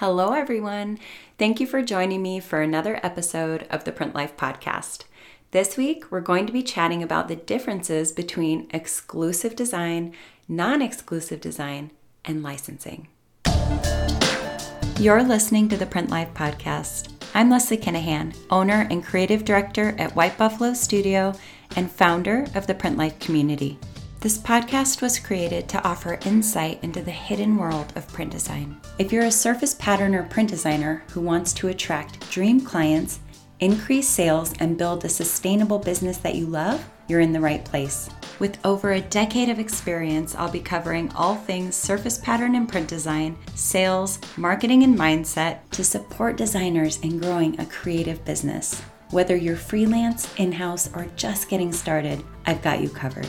Hello, everyone. Thank you for joining me for another episode of the Print Life Podcast. This week, we're going to be chatting about the differences between exclusive design, non exclusive design, and licensing. You're listening to the Print Life Podcast. I'm Leslie Kinahan, owner and creative director at White Buffalo Studio and founder of the Print Life community. This podcast was created to offer insight into the hidden world of print design. If you're a surface pattern or print designer who wants to attract dream clients, increase sales, and build a sustainable business that you love, you're in the right place. With over a decade of experience, I'll be covering all things surface pattern and print design, sales, marketing, and mindset to support designers in growing a creative business. Whether you're freelance, in house, or just getting started, I've got you covered.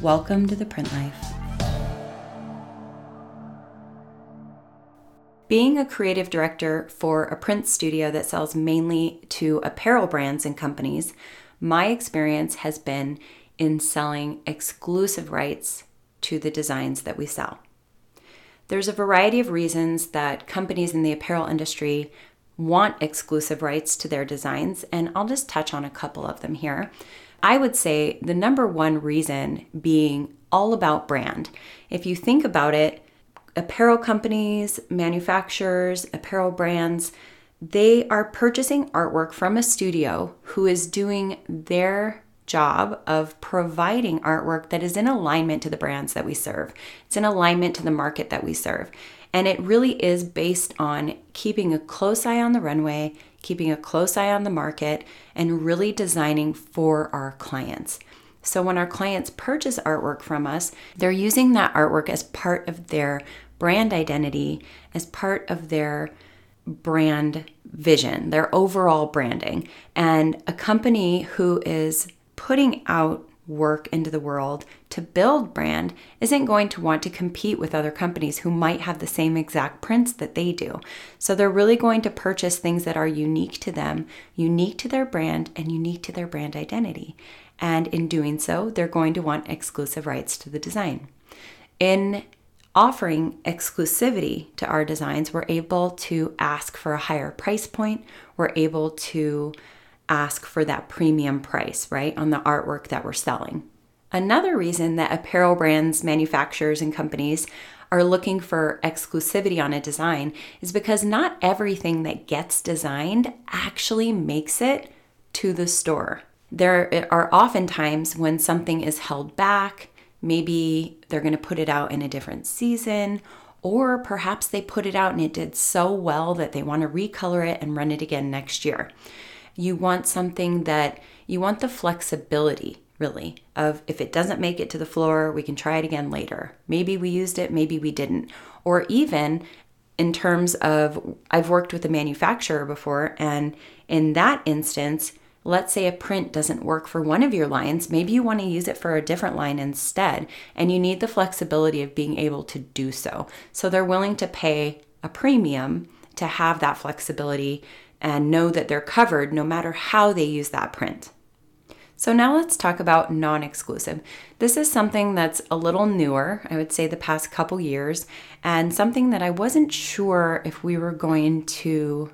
Welcome to the print life. Being a creative director for a print studio that sells mainly to apparel brands and companies, my experience has been in selling exclusive rights to the designs that we sell. There's a variety of reasons that companies in the apparel industry want exclusive rights to their designs, and I'll just touch on a couple of them here. I would say the number one reason being all about brand. If you think about it, apparel companies, manufacturers, apparel brands, they are purchasing artwork from a studio who is doing their job of providing artwork that is in alignment to the brands that we serve. It's in alignment to the market that we serve. And it really is based on keeping a close eye on the runway, keeping a close eye on the market, and really designing for our clients. So when our clients purchase artwork from us, they're using that artwork as part of their brand identity, as part of their brand vision, their overall branding. And a company who is putting out work into the world to build brand isn't going to want to compete with other companies who might have the same exact prints that they do. So they're really going to purchase things that are unique to them, unique to their brand, and unique to their brand identity. And in doing so, they're going to want exclusive rights to the design. In offering exclusivity to our designs, we're able to ask for a higher price point. We're able to ask for that premium price, right, on the artwork that we're selling. Another reason that apparel brands, manufacturers, and companies are looking for exclusivity on a design is because not everything that gets designed actually makes it to the store. There are often times when something is held back, maybe they're going to put it out in a different season, or perhaps they put it out and it did so well that they want to recolor it and run it again next year. You want something that you want the flexibility really of if it doesn't make it to the floor, we can try it again later. Maybe we used it, maybe we didn't. Or even in terms of I've worked with a manufacturer before and in that instance, let's say a print doesn't work for one of your lines, maybe you want to use it for a different line instead, and you need the flexibility of being able to do so. So they're willing to pay a premium to have that flexibility and know that they're covered no matter how they use that print. So, now let's talk about non exclusive. This is something that's a little newer, I would say the past couple years, and something that I wasn't sure if we were going to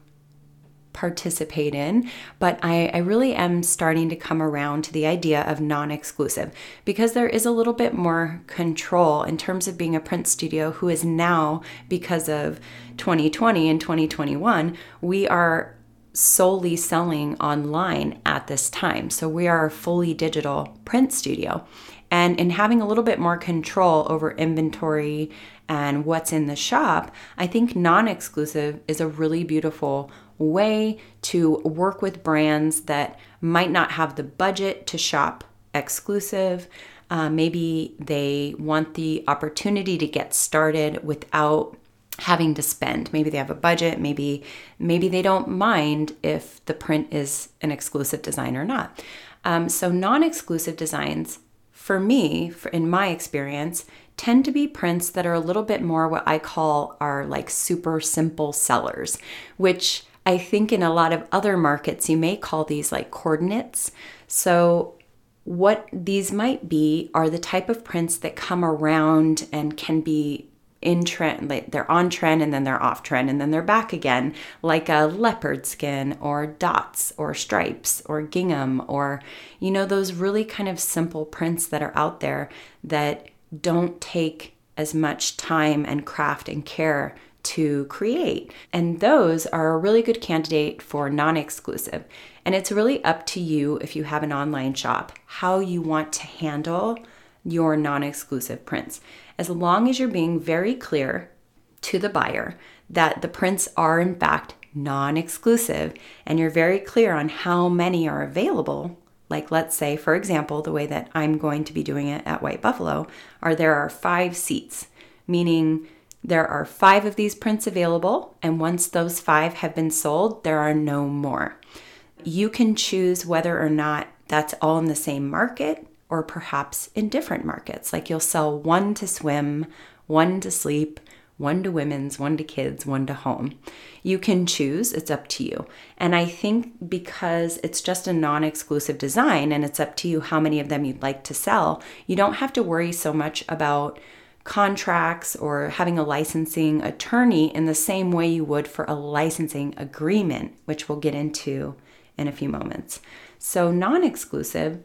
participate in, but I, I, really am starting to come around to the idea of non exclusive because there is a little bit more control in terms of being a print studio who is now, because of 2020 and 2021, we are solely selling online at this time. So we are a fully digital print studio. And in having a little bit more control over inventory and what's in the shop, I think non exclusive is a really beautiful way to work with brands that might not have the budget to shop exclusive. Uh, maybe they want the opportunity to get started without having to spend. Maybe they have a budget. Maybe maybe they don't mind if the print is an exclusive design or not. Um, so non-exclusive designs for me for, in my experience tend to be prints that are a little bit more what i call are like super simple sellers which I think in a lot of other markets, you may call these like coordinates. So, what these might be are the type of prints that come around and can be in trend, like they're on trend and then they're off trend and then they're back again, like a leopard skin or dots or stripes or gingham or, you know, those really kind of simple prints that are out there that don't take as much time and craft and care to create. And those are a really good candidate for non exclusive. And it's really up to you if you have an online shop how you want to handle your non exclusive prints. As long as you're being very clear to the buyer that the prints are, in fact, non exclusive and you're very clear on how many are available. Like, let's say, for example, the way that I'm going to be doing it at White Buffalo are there are five seats, meaning there are five of these prints available, and once those five have been sold, there are no more. You can choose whether or not that's all in the same market or perhaps in different markets. Like you'll sell one to swim, one to sleep, one to women's, one to kids, one to home. You can choose, it's up to you. And I think because it's just a non exclusive design and it's up to you how many of them you'd like to sell, you don't have to worry so much about contracts or having a licensing attorney in the same way you would for a licensing agreement, which we'll get into in a few moments. So, non exclusive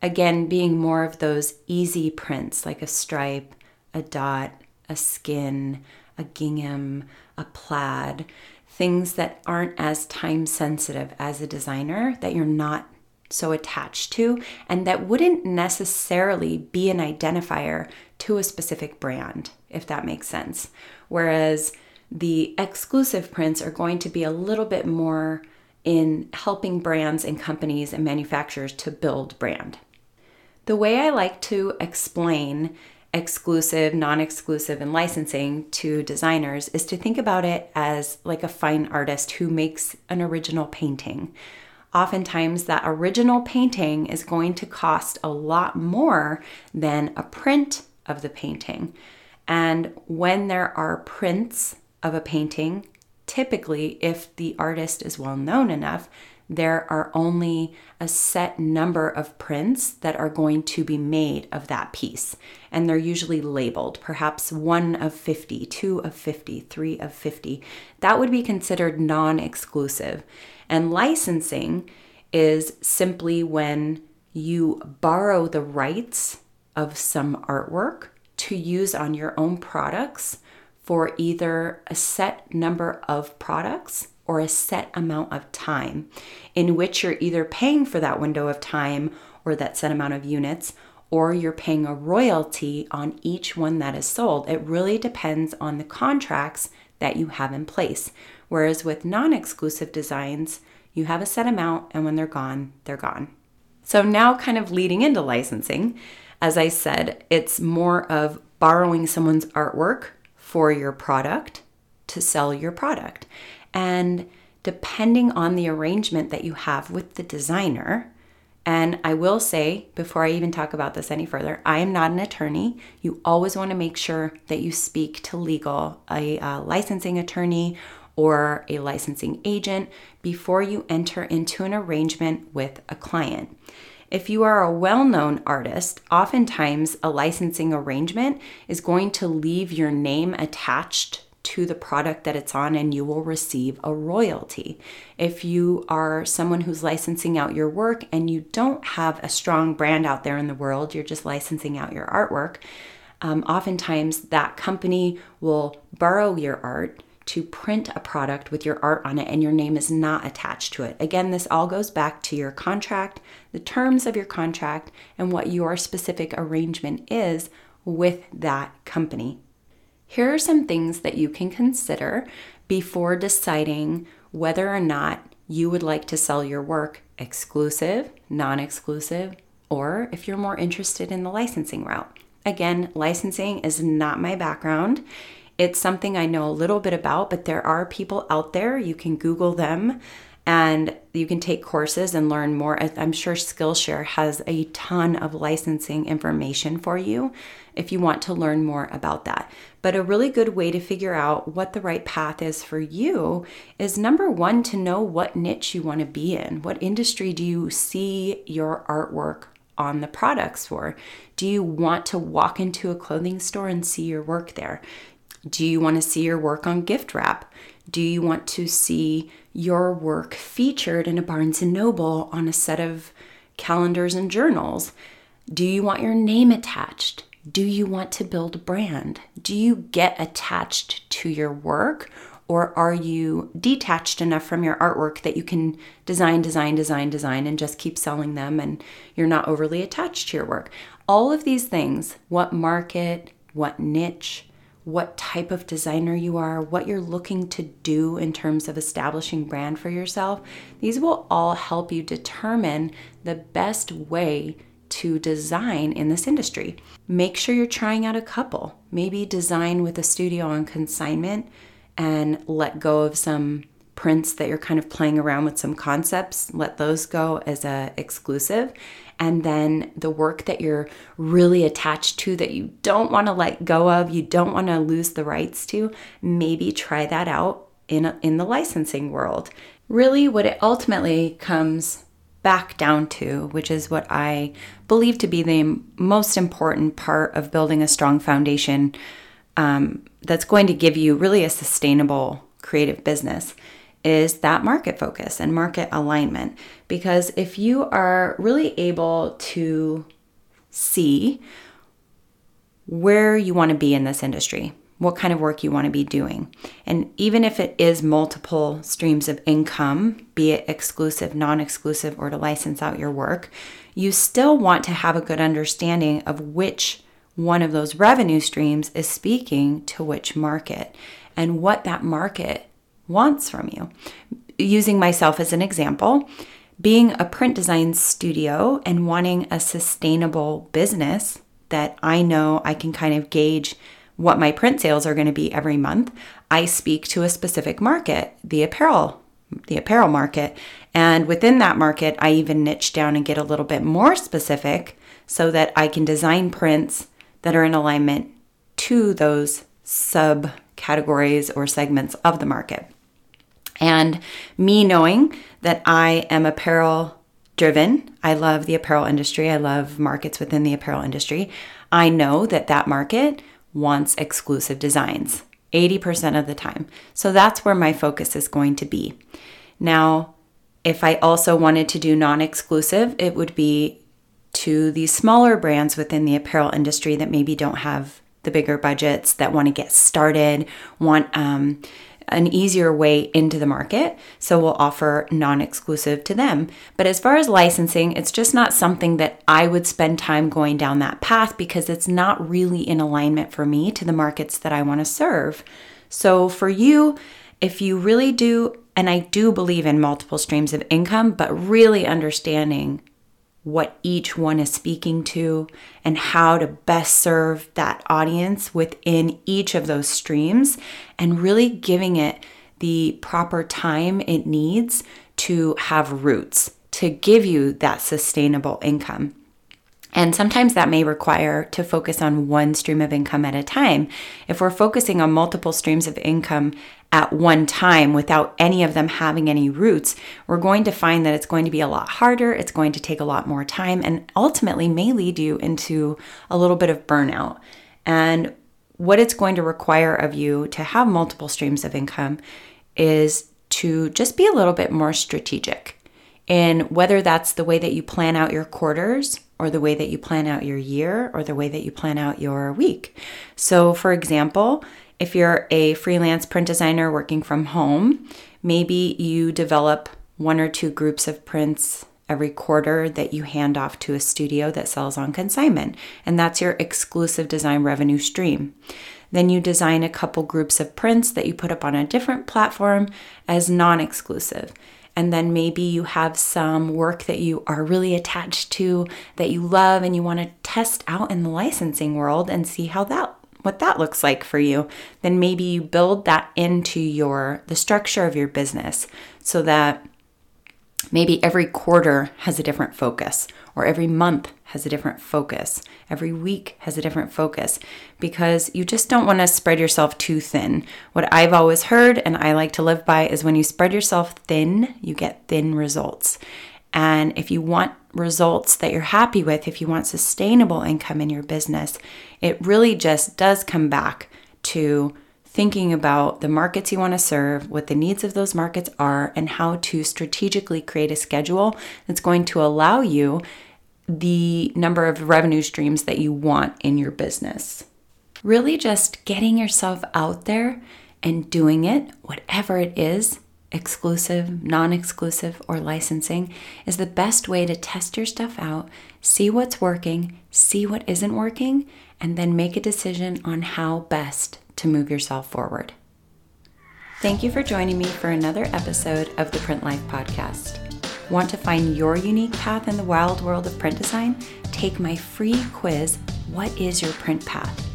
Again, being more of those easy prints like a stripe, a dot, a skin, a gingham, a plaid, things that aren't as time sensitive as a designer that you're not so attached to and that wouldn't necessarily be an identifier to a specific brand, if that makes sense. Whereas the exclusive prints are going to be a little bit more in helping brands and companies and manufacturers to build brand. The way I like to explain exclusive, non exclusive, and licensing to designers is to think about it as like a fine artist who makes an original painting. Oftentimes, that original painting is going to cost a lot more than a print of the painting. And when there are prints of a painting, typically, if the artist is well known enough, there are only a set number of prints that are going to be made of that piece. And they're usually labeled, perhaps one of 50, two of 50, three of 50. That would be considered non exclusive. And licensing is simply when you borrow the rights of some artwork to use on your own products for either a set number of products or a set amount of time in which you're either paying for that window of time or that set amount of units or you're paying a royalty on each one that is sold. It really depends on the contracts that you have in place. Whereas with non exclusive designs, you have a set amount, and when they're gone, they're gone. So, now kind of leading into licensing, as I said, it's more of borrowing someone's artwork for your product to sell your product. And depending on the arrangement that you have with the designer, and I will say, before I even talk about this any further, I am not an attorney. You always want to make sure that you speak to legal, a, a licensing attorney or a licensing agent before you enter into an arrangement with a client. If you are a well known artist, oftentimes a licensing arrangement is going to leave your name attached to the product that it's on and you will receive a royalty. If you are someone who's licensing out your work and you don't have a strong brand out there in the world, you're just licensing out your artwork, um, oftentimes that company will borrow your art to print a product with your art on it and your name is not attached to it. Again, this all goes back to your contract, the terms of your contract, and what your specific arrangement is with that company. Here are some things that you can consider before deciding whether or not you would like to sell your work exclusive, non exclusive, or if you're more interested in the licensing route. Again, licensing is not my background. It's something I know a little bit about, but there are people out there, you can Google them and you can take courses and learn more. I'm sure Skillshare has a ton of licensing information for you if you want to learn more about that. But a really good way to figure out what the right path is for you is number one, to know what niche you want to be in. What industry do you see your artwork on the products for? Do you want to walk into a clothing store and see your work there? Do you want to see your work on gift wrap? Do you want to see your work featured in a Barnes and Noble on a set of calendars and journals? Do you want your name attached? Do you want to build a brand? Do you get attached to your work or are you detached enough from your artwork that you can design, design, design, design, and just keep selling them and you're not overly attached to your work? All of these things what market, what niche, what type of designer you are, what you're looking to do in terms of establishing brand for yourself, these will all help you determine the best way to design in this industry. Make sure you're trying out a couple. Maybe design with a studio on consignment and let go of some prints that you're kind of playing around with some concepts let those go as a exclusive and then the work that you're really attached to that you don't want to let go of you don't want to lose the rights to maybe try that out in in the licensing world. Really what it ultimately comes back down to which is what i believe to be the most important part of building a strong foundation um, that's going to give you really a sustainable creative business is that market focus and market alignment. Because if you are really able to see where you want to be in this industry, what kind of work you want to be doing. And even if it is multiple streams of income, be it exclusive, non exclusive, or to license out your work, you still want to have a good understanding of which one of those revenue streams is speaking to which market and what that market wants from you. Using myself as an example, being a print design studio and wanting a sustainable business that I know I can kind of gauge what my print sales are going to be every month, I speak to a specific market, the apparel the apparel market. And within that market, I even niche down and get a little bit more specific so that I can design prints that are in alignment to those subcategories or segments of the market. And me knowing that I am apparel driven, I love the apparel industry, I love markets within the apparel industry. I know that that market wants exclusive designs 80% of the time. So that's where my focus is going to be. Now, if I also wanted to do non exclusive, it would be to these smaller brands within the apparel industry that maybe don't have the bigger budgets, that want to get started, want um, an easier way into the market. So we'll offer non exclusive to them. But as far as licensing, it's just not something that I would spend time going down that path because it's not really in alignment for me to the markets that I want to serve. So for you, if you really do, and I do believe in multiple streams of income, but really understanding what each one is speaking to and how to best serve that audience within each of those streams and really giving it the proper time it needs to have roots to give you that sustainable income. And sometimes that may require to focus on one stream of income at a time. If we're focusing on multiple streams of income at one time without any of them having any roots, we're going to find that it's going to be a lot harder, it's going to take a lot more time, and ultimately may lead you into a little bit of burnout. And what it's going to require of you to have multiple streams of income is to just be a little bit more strategic in whether that's the way that you plan out your quarters or the way that you plan out your year or the way that you plan out your week. So, for example, if you're a freelance print designer working from home, maybe you develop one or two groups of prints every quarter that you hand off to a studio that sells on consignment, and that's your exclusive design revenue stream. Then you design a couple groups of prints that you put up on a different platform as non exclusive and then maybe you have some work that you are really attached to that you love and you want to test out in the licensing world and see how that what that looks like for you then maybe you build that into your the structure of your business so that maybe every quarter has a different focus or every month has a different focus. Every week has a different focus because you just don't want to spread yourself too thin. What I've always heard and I like to live by is when you spread yourself thin, you get thin results. And if you want results that you're happy with, if you want sustainable income in your business, it really just does come back to thinking about the markets you want to serve, what the needs of those markets are, and how to strategically create a schedule that's going to allow you the number of revenue streams that you want in your business. Really, just getting yourself out there and doing it, whatever it is exclusive, non exclusive, or licensing is the best way to test your stuff out, see what's working, see what isn't working, and then make a decision on how best to move yourself forward. Thank you for joining me for another episode of the Print Life Podcast. Want to find your unique path in the wild world of print design? Take my free quiz, What is Your Print Path?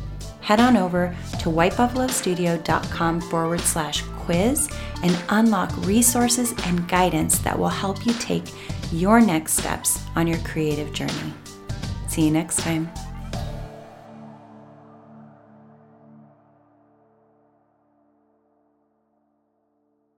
Head on over to whitebuffalostudio.com forward slash quiz and unlock resources and guidance that will help you take your next steps on your creative journey. See you next time.